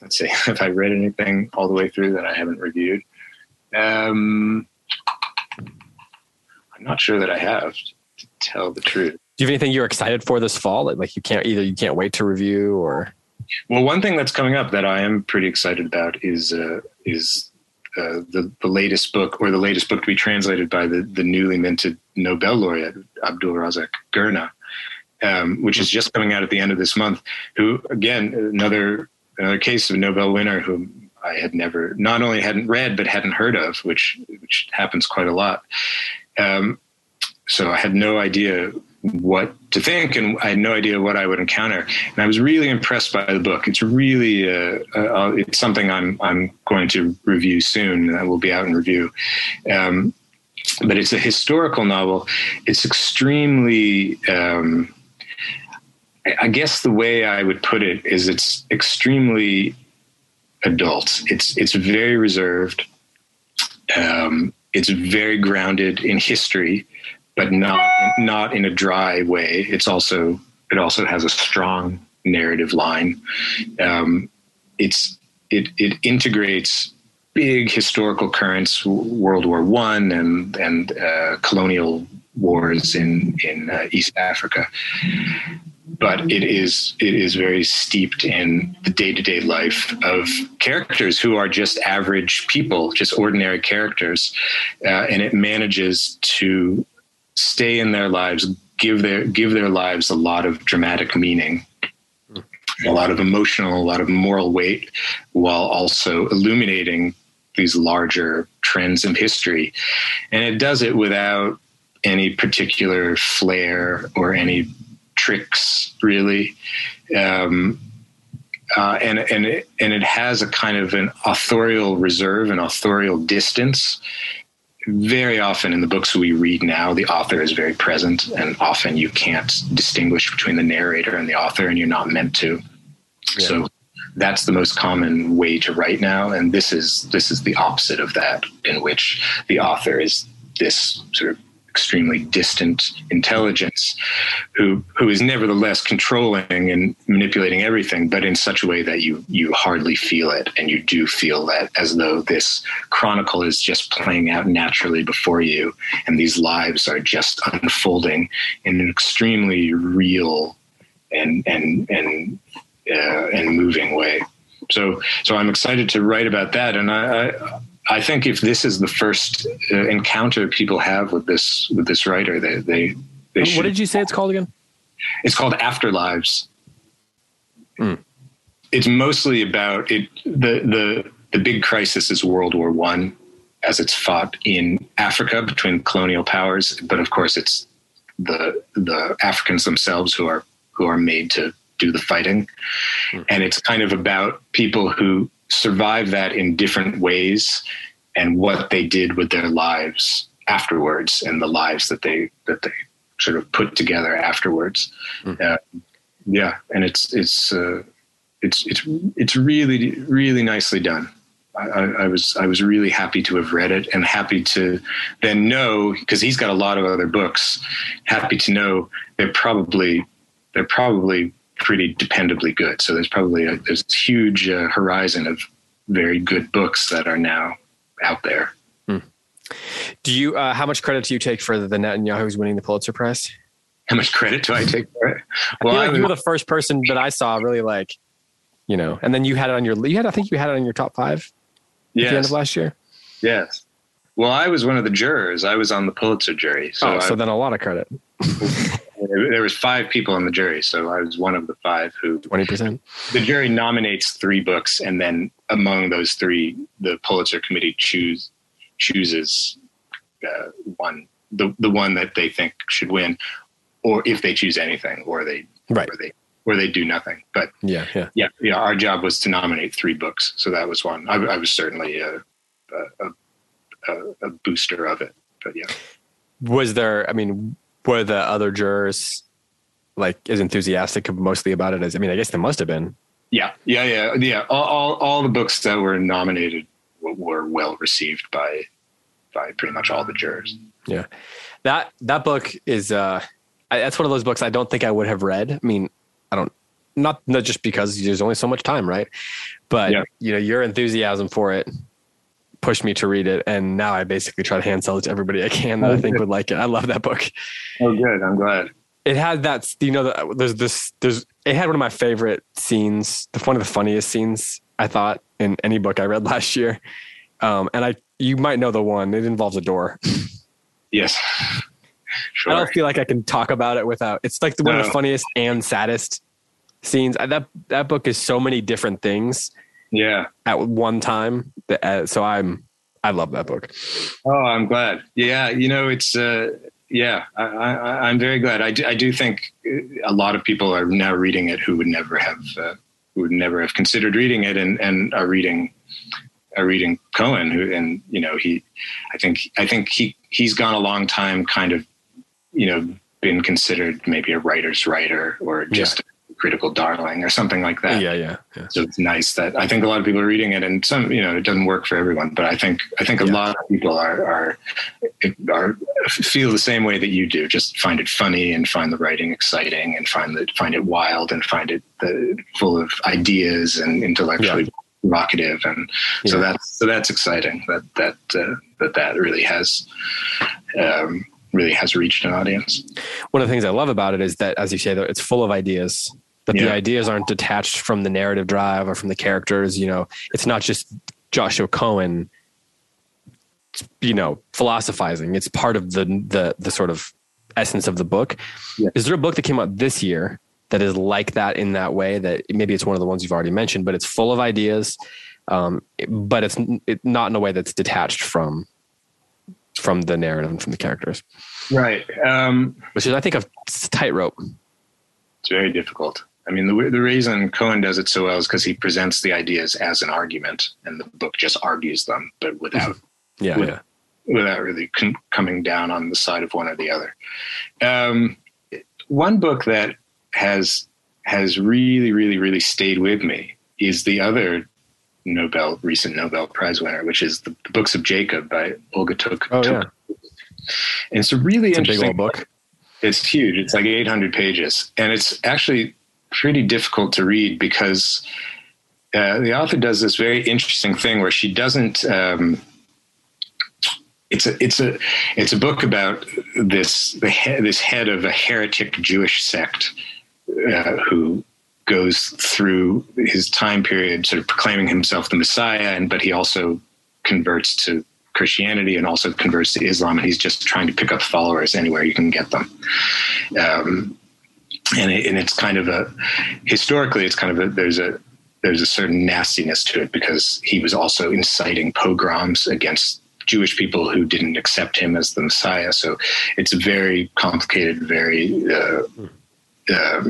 let's see. Have I read anything all the way through that I haven't reviewed? Um, I'm not sure that I have to tell the truth. Do you have anything you're excited for this fall? Like, like you can't either you can't wait to review or. Well, one thing that's coming up that I am pretty excited about is uh, is uh, the the latest book or the latest book to be translated by the the newly minted Nobel laureate Abdulrazak Gurnah, um, which is just coming out at the end of this month. Who again another another case of a Nobel winner who I had never not only hadn't read but hadn't heard of, which which happens quite a lot. Um, so I had no idea what to think, and I had no idea what I would encounter. And I was really impressed by the book. It's really uh, uh, it's something I'm I'm going to review soon. That will be out in review. Um, but it's a historical novel. It's extremely. Um, I guess the way I would put it is it's extremely adult. It's it's very reserved. Um, it's very grounded in history, but not not in a dry way. It's also it also has a strong narrative line. Um, it's it it integrates big historical currents, World War One and and uh, colonial wars in in uh, East Africa, but it is it is very steeped in the day to day life of characters who are just average people, just ordinary characters, uh, and it manages to stay in their lives, give their give their lives a lot of dramatic meaning, a lot of emotional, a lot of moral weight, while also illuminating these larger trends of history, and it does it without any particular flair or any tricks really um, uh, and and it, and it has a kind of an authorial reserve an authorial distance. Very often in the books we read now, the author is very present, and often you can't distinguish between the narrator and the author, and you're not meant to. Yeah. So that's the most common way to write now, and this is this is the opposite of that, in which the author is this sort of extremely distant intelligence who who is nevertheless controlling and manipulating everything but in such a way that you you hardly feel it and you do feel that as though this chronicle is just playing out naturally before you and these lives are just unfolding in an extremely real and and and uh, and moving way. So so I'm excited to write about that and I, I I think if this is the first uh, encounter people have with this with this writer, they they, they what should. did you say it's called again? It's called Afterlives. Mm. It's mostly about it. The the the big crisis is World War One, as it's fought in Africa between colonial powers. But of course, it's the the Africans themselves who are who are made to do the fighting. Mm. And it's kind of about people who survive that in different ways and what they did with their lives afterwards and the lives that they that they sort of put together afterwards. Mm. Uh, yeah, and it's it's uh, it's it's it's really really nicely done. I, I, was I was really happy to have read it and happy to then know because he's got a lot of other books. Happy to know they're probably they're probably pretty dependably good. So there's probably a, there's a huge uh, horizon of very good books that are now out there. Hmm. Do you? Uh, how much credit do you take for the Netanyahus winning the Pulitzer Prize? How much credit do I take for it? Well, I feel like you were the first person that I saw really like, you know, and then you had it on your. You had, I think, you had it on your top five. Yes. At the end of last year. Yes. Well, I was one of the jurors. I was on the Pulitzer jury. So, oh, so I, then a lot of credit. there was five people on the jury, so I was one of the five who. Twenty percent. The jury nominates three books, and then among those three, the Pulitzer Committee choose chooses uh, one, the the one that they think should win, or if they choose anything, or they right. or they or they do nothing. But yeah, yeah, yeah, yeah. Our job was to nominate three books, so that was one. I, I was certainly a, a, a, a booster of it, but yeah. Was there? I mean, were the other jurors like as enthusiastic mostly about it as I mean, I guess they must have been. Yeah, yeah, yeah, yeah. All, all, all the books that were nominated were well received by by pretty much all the jurors. Yeah, that that book is uh, I, that's one of those books I don't think I would have read. I mean, I don't not not just because there's only so much time, right? But yeah. you know, your enthusiasm for it pushed me to read it, and now I basically try to hand sell it to everybody I can that oh, I think good. would like it. I love that book. Oh, good. I'm glad. It had that. You know, there's this. There's. It had one of my favorite scenes. One of the funniest scenes I thought in any book I read last year. Um, and I, you might know the one. It involves a door. Yes. Sure. I don't feel like I can talk about it without. It's like the, one no. of the funniest and saddest scenes. That that book is so many different things yeah. At one time. Uh, so I'm, I love that book. Oh, I'm glad. Yeah. You know, it's, uh, yeah, I, am very glad. I do, I do think a lot of people are now reading it who would never have, uh, who would never have considered reading it and, and are reading, are reading Cohen who, and, you know, he, I think, I think he, he's gone a long time kind of, you know, been considered maybe a writer's writer or just yeah critical darling or something like that. Yeah, yeah, yeah, So it's nice that I think a lot of people are reading it, and some, you know, it doesn't work for everyone, but I think I think a yeah. lot of people are are are feel the same way that you do. Just find it funny and find the writing exciting and find that find it wild and find it the, full of ideas and intellectually. Yeah. Provocative, and so that's so that's exciting that that uh, that that really has um, really has reached an audience. One of the things I love about it is that, as you say, though, it's full of ideas that yeah. the ideas aren't detached from the narrative drive or from the characters. You know, it's not just Joshua Cohen, you know, philosophizing. It's part of the the the sort of essence of the book. Yeah. Is there a book that came out this year that is like that in that way? That maybe it's one of the ones you've already mentioned, but it's full of ideas, um, but it's it, not in a way that's detached from from the narrative and from the characters. Right. Um, Which is, I think, a tightrope. It's very difficult. I mean, the, the reason Cohen does it so well is because he presents the ideas as an argument, and the book just argues them, but without, yeah, with, yeah. without really con- coming down on the side of one or the other. Um, one book that has has really, really, really stayed with me is the other Nobel recent Nobel Prize winner, which is the, the Books of Jacob by Olga Tokarczuk. Oh yeah, and it's a really it's interesting a book. It's huge. It's like 800 pages, and it's actually pretty difficult to read because uh, the author does this very interesting thing where she doesn't. Um, it's a it's a it's a book about this this head of a heretic Jewish sect uh, who goes through his time period, sort of proclaiming himself the Messiah, and but he also converts to Christianity and also converts to Islam, and he's just trying to pick up followers anywhere you can get them. Um, and, it, and it's kind of a historically it's kind of a there's a there's a certain nastiness to it because he was also inciting pogroms against Jewish people who didn't accept him as the Messiah. So it's a very complicated, very uh, uh,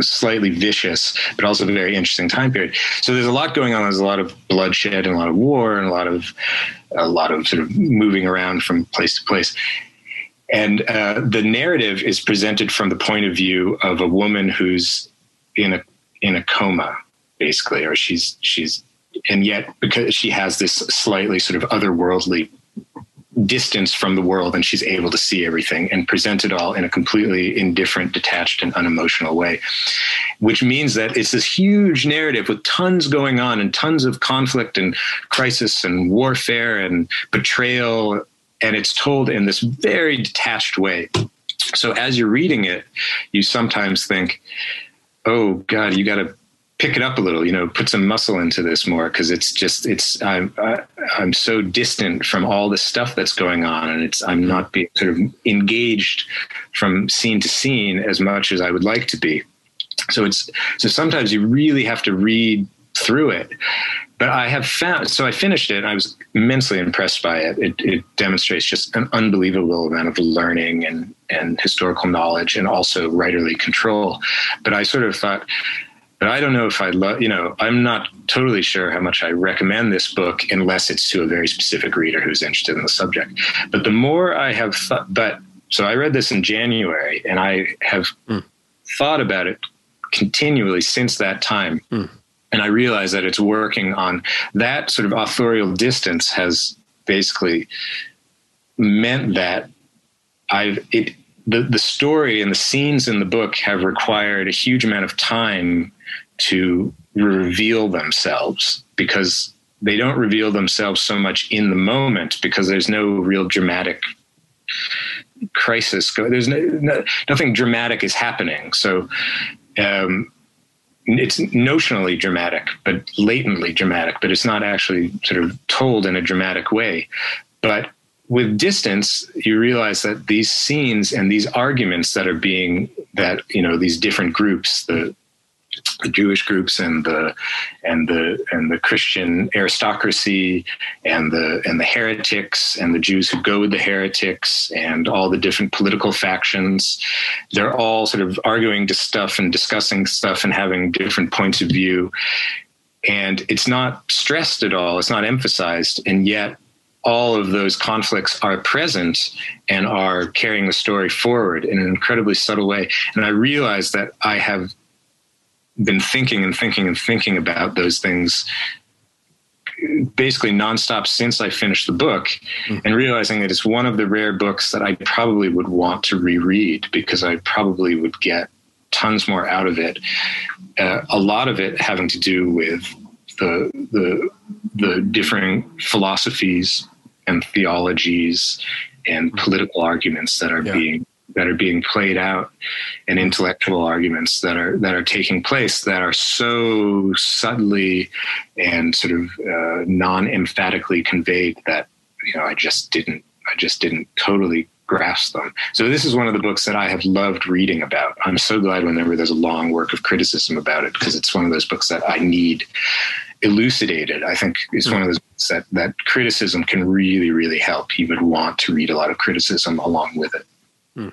slightly vicious, but also a very interesting time period. So there's a lot going on. There's a lot of bloodshed and a lot of war and a lot of a lot of sort of moving around from place to place. And uh, the narrative is presented from the point of view of a woman who's in a in a coma, basically, or she's she's and yet because she has this slightly sort of otherworldly distance from the world and she's able to see everything and present it all in a completely indifferent, detached, and unemotional way. Which means that it's this huge narrative with tons going on and tons of conflict and crisis and warfare and betrayal. And it's told in this very detached way. So as you're reading it, you sometimes think, oh, God, you got to pick it up a little you know put some muscle into this more because it's just it's i'm I, am i am so distant from all the stuff that's going on and it's i'm not being sort of engaged from scene to scene as much as i would like to be so it's so sometimes you really have to read through it but i have found so i finished it and i was immensely impressed by it. it it demonstrates just an unbelievable amount of learning and and historical knowledge and also writerly control but i sort of thought but I don't know if I love, you know, I'm not totally sure how much I recommend this book unless it's to a very specific reader who's interested in the subject. But the more I have thought, but so I read this in January and I have mm. thought about it continually since that time. Mm. And I realize that it's working on that sort of authorial distance has basically meant that I've, it, the, the story and the scenes in the book have required a huge amount of time to reveal themselves because they don't reveal themselves so much in the moment because there's no real dramatic crisis. There's no, no, nothing dramatic is happening. So um, it's notionally dramatic, but latently dramatic, but it's not actually sort of told in a dramatic way. But with distance, you realize that these scenes and these arguments that are being that you know these different groups, the the Jewish groups and the and the and the Christian aristocracy and the and the heretics and the Jews who go with the heretics and all the different political factions. They're all sort of arguing to stuff and discussing stuff and having different points of view. And it's not stressed at all, it's not emphasized, and yet all of those conflicts are present and are carrying the story forward in an incredibly subtle way. And I realize that I have been thinking and thinking and thinking about those things basically nonstop since I finished the book mm-hmm. and realizing that it's one of the rare books that I probably would want to reread because I probably would get tons more out of it. Uh, a lot of it having to do with the the the differing philosophies and theologies and mm-hmm. political arguments that are yeah. being that are being played out and intellectual arguments that are that are taking place that are so subtly and sort of uh, non-emphatically conveyed that you know I just didn't I just didn't totally grasp them. So this is one of the books that I have loved reading about. I'm so glad whenever there's a long work of criticism about it because it's one of those books that I need elucidated. I think is mm-hmm. one of those books that that criticism can really really help. You would want to read a lot of criticism along with it. Hmm.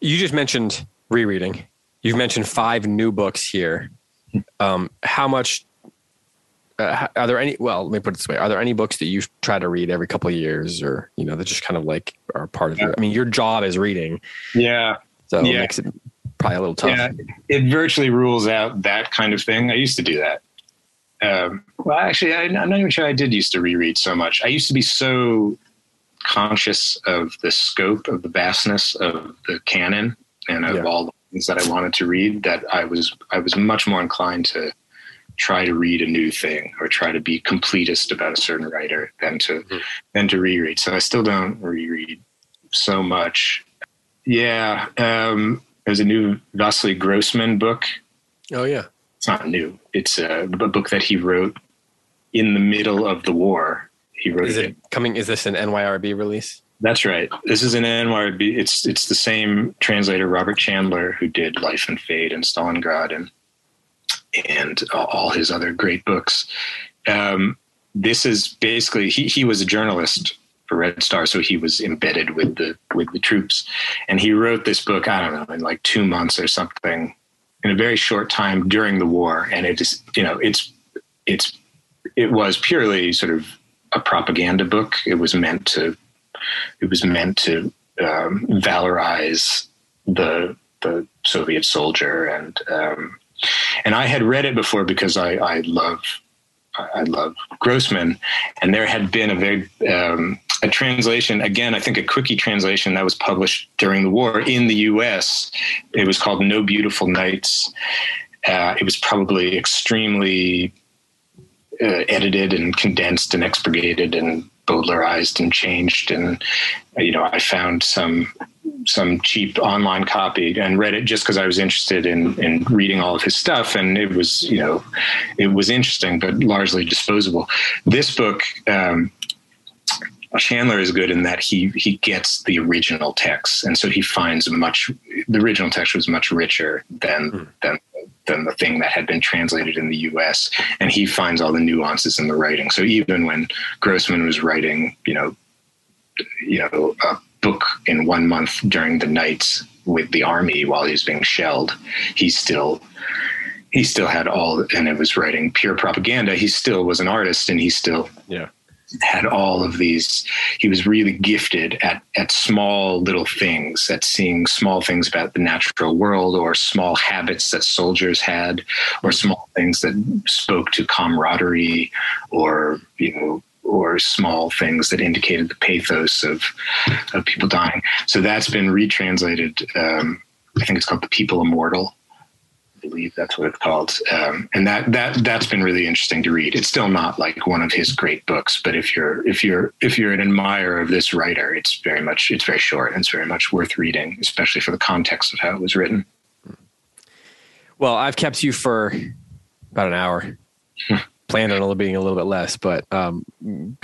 You just mentioned rereading. You've mentioned five new books here. Um, how much uh, are there any? Well, let me put it this way: Are there any books that you try to read every couple of years, or you know, that just kind of like are part of your? I mean, your job is reading. Yeah. So yeah. it makes it probably a little tough. Yeah, it virtually rules out that kind of thing. I used to do that. Um, well, actually, I, I'm not even sure I did used to reread so much. I used to be so conscious of the scope of the vastness of the canon and of yeah. all the things that I wanted to read that I was I was much more inclined to try to read a new thing or try to be completist about a certain writer than to mm-hmm. than to reread. So I still don't reread so much. Yeah, um, there's a new Vasily Grossman book. Oh yeah, it's not new. It's a, a book that he wrote in the middle of the war he wrote is it, it coming is this an nyrb release? That's right. This is an nyrb it's it's the same translator robert chandler who did life and fate and stalingrad and and all his other great books. Um, this is basically he, he was a journalist for red star so he was embedded with the with the troops. And he wrote this book i don't know in like two months or something in a very short time during the war, and it is you know it's it's it was purely sort of a propaganda book. It was meant to it was meant to um, valorize the the Soviet soldier and um, and I had read it before because I, I love I love Grossman, and there had been a very um, a translation again. I think a quickie translation that was published during the war in the U.S. It was called "No Beautiful Nights." Uh, it was probably extremely uh, edited and condensed and expurgated and Bowdlerized and changed. And you know, I found some some cheap online copy and read it just because I was interested in in reading all of his stuff, and it was you know it was interesting but largely disposable. This book. Um, Chandler is good in that he he gets the original text, and so he finds much. The original text was much richer than mm. than than the thing that had been translated in the U.S. And he finds all the nuances in the writing. So even when Grossman was writing, you know, you know, a book in one month during the nights with the army while he was being shelled, he still he still had all and it was writing pure propaganda. He still was an artist and he still yeah had all of these he was really gifted at at small little things at seeing small things about the natural world or small habits that soldiers had or small things that spoke to camaraderie or you know or small things that indicated the pathos of of people dying. So that's been retranslated. Um, I think it's called "The People Immortal," believe that's what it's called. Um, and that that that's been really interesting to read. It's still not like one of his great books, but if you're if you're if you're an admirer of this writer, it's very much it's very short and it's very much worth reading, especially for the context of how it was written. Well, I've kept you for about an hour. Planned on it being a little bit less, but um,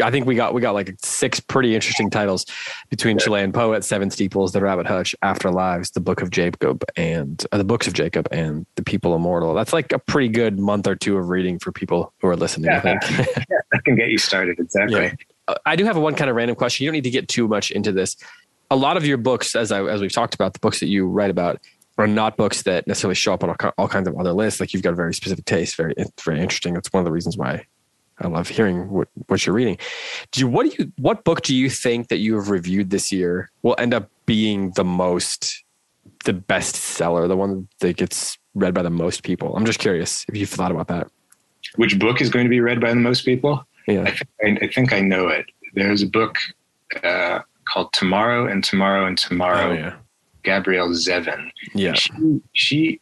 I think we got we got like six pretty interesting titles between. Chilean Poet, Seven Steeples, The Rabbit Hutch, After Lives, The Book of Jacob, and uh, The Books of Jacob, and The People Immortal. That's like a pretty good month or two of reading for people who are listening. Yeah, I think yeah, that can get you started exactly. Yeah. Uh, I do have one kind of random question. You don't need to get too much into this. A lot of your books, as I as we've talked about, the books that you write about, are not books that necessarily show up on all, all kinds of other lists. Like you've got a very specific taste. Very, very interesting. That's one of the reasons why I love hearing what, what you're reading. Do you, what do you, what book do you think that you have reviewed this year will end up being the most, the best seller, the one that gets read by the most people? I'm just curious if you've thought about that. Which book is going to be read by the most people? Yeah. I think I, I, think I know it. There's a book uh, called Tomorrow and Tomorrow and Tomorrow. Oh, yeah. Gabrielle Zevin. Yeah. She, she,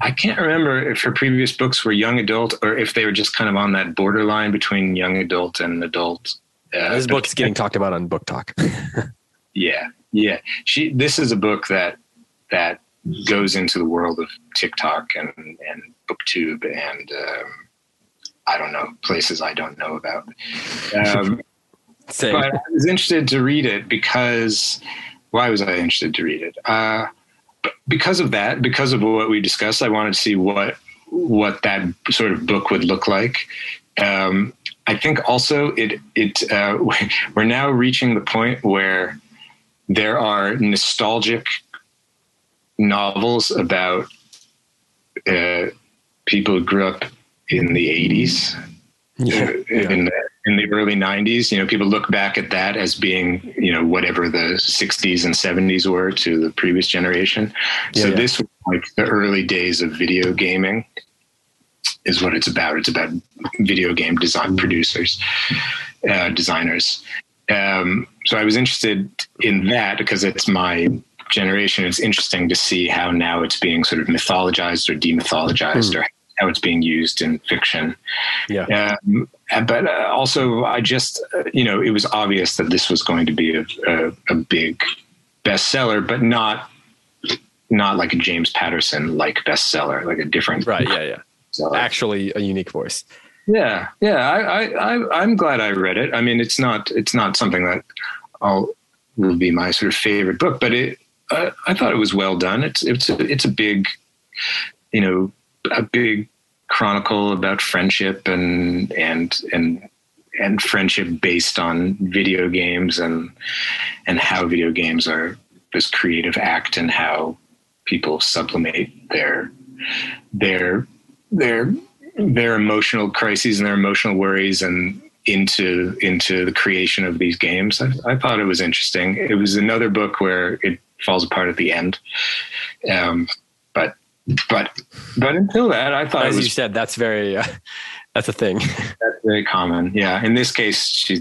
I can't remember if her previous books were young adult or if they were just kind of on that borderline between young adult and adult. Uh, this book's getting talked about on BookTok. yeah, yeah. She. This is a book that that goes into the world of TikTok and and BookTube and um, I don't know places I don't know about. Um, but I was interested to read it because why was I interested to read it? Uh, because of that, because of what we discussed, I wanted to see what what that sort of book would look like. Um, I think also it it uh, we're now reaching the point where there are nostalgic novels about uh, people who grew up in the 80s yeah, yeah. in the in the early 90s you know people look back at that as being you know whatever the 60s and 70s were to the previous generation. Yeah, so this was like the early days of video gaming is what it's about. It's about video game design producers uh, designers. Um, so i was interested in that because it's my generation. It's interesting to see how now it's being sort of mythologized or demythologized mm. or how it's being used in fiction. Yeah. Um, but uh, also, I just, uh, you know, it was obvious that this was going to be a, a, a big bestseller, but not not like a James Patterson like bestseller, like a different. Right. Yeah. Yeah. So, Actually, a unique voice. Yeah. Yeah. I, I, I, I'm glad I read it. I mean, it's not, it's not something that I'll, will be my sort of favorite book, but it, I, I thought it was well done. It's, it's, a, it's a big, you know, a big chronicle about friendship and and and and friendship based on video games and and how video games are this creative act and how people sublimate their their their their emotional crises and their emotional worries and into into the creation of these games. I, I, thought it was interesting. It was another book where it falls apart at the end. Um, but but but until that, I thought as was, you said, that's very uh, that's a thing. That's very common. Yeah. In this case, she's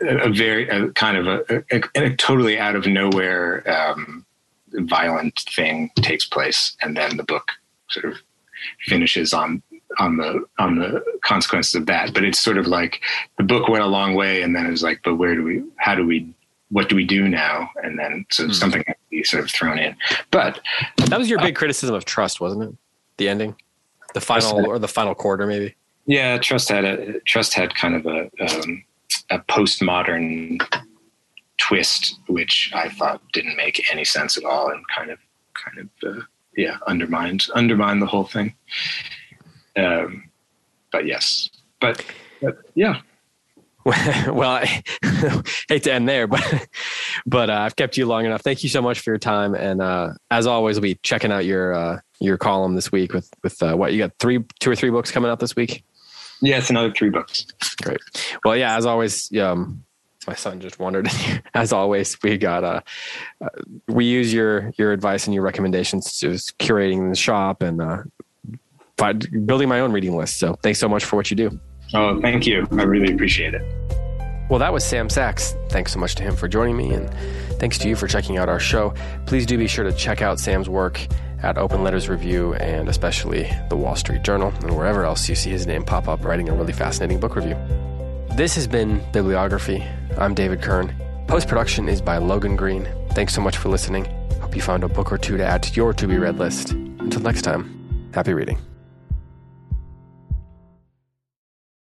a, very a kind of a, a, a, totally out of nowhere um, violent thing takes place, and then the book sort of finishes on on the on the consequences of that. But it's sort of like the book went a long way, and then it was like, but where do we? How do we? What do we do now? And then so mm. something had to be sort of thrown in. But that was your big uh, criticism of Trust, wasn't it? The ending, the final or the final quarter, maybe. Yeah, Trust had a Trust had kind of a um, a postmodern twist, which I thought didn't make any sense at all, and kind of kind of uh, yeah undermined undermined the whole thing. Um, but yes, but, but yeah. well, I hate to end there, but but uh, I've kept you long enough. Thank you so much for your time, and uh, as always, we'll be checking out your uh, your column this week with with uh, what you got three, two or three books coming out this week. Yeah, it's another three books. Great. Well, yeah, as always, um, my son just wandered. as always, we got uh, uh, we use your your advice and your recommendations to curating the shop and uh, building my own reading list. So thanks so much for what you do. Oh, thank you. I really appreciate it. Well, that was Sam Sacks. Thanks so much to him for joining me, and thanks to you for checking out our show. Please do be sure to check out Sam's work at Open Letters Review and especially the Wall Street Journal and wherever else you see his name pop up writing a really fascinating book review. This has been Bibliography. I'm David Kern. Post production is by Logan Green. Thanks so much for listening. Hope you found a book or two to add to your to be read list. Until next time, happy reading.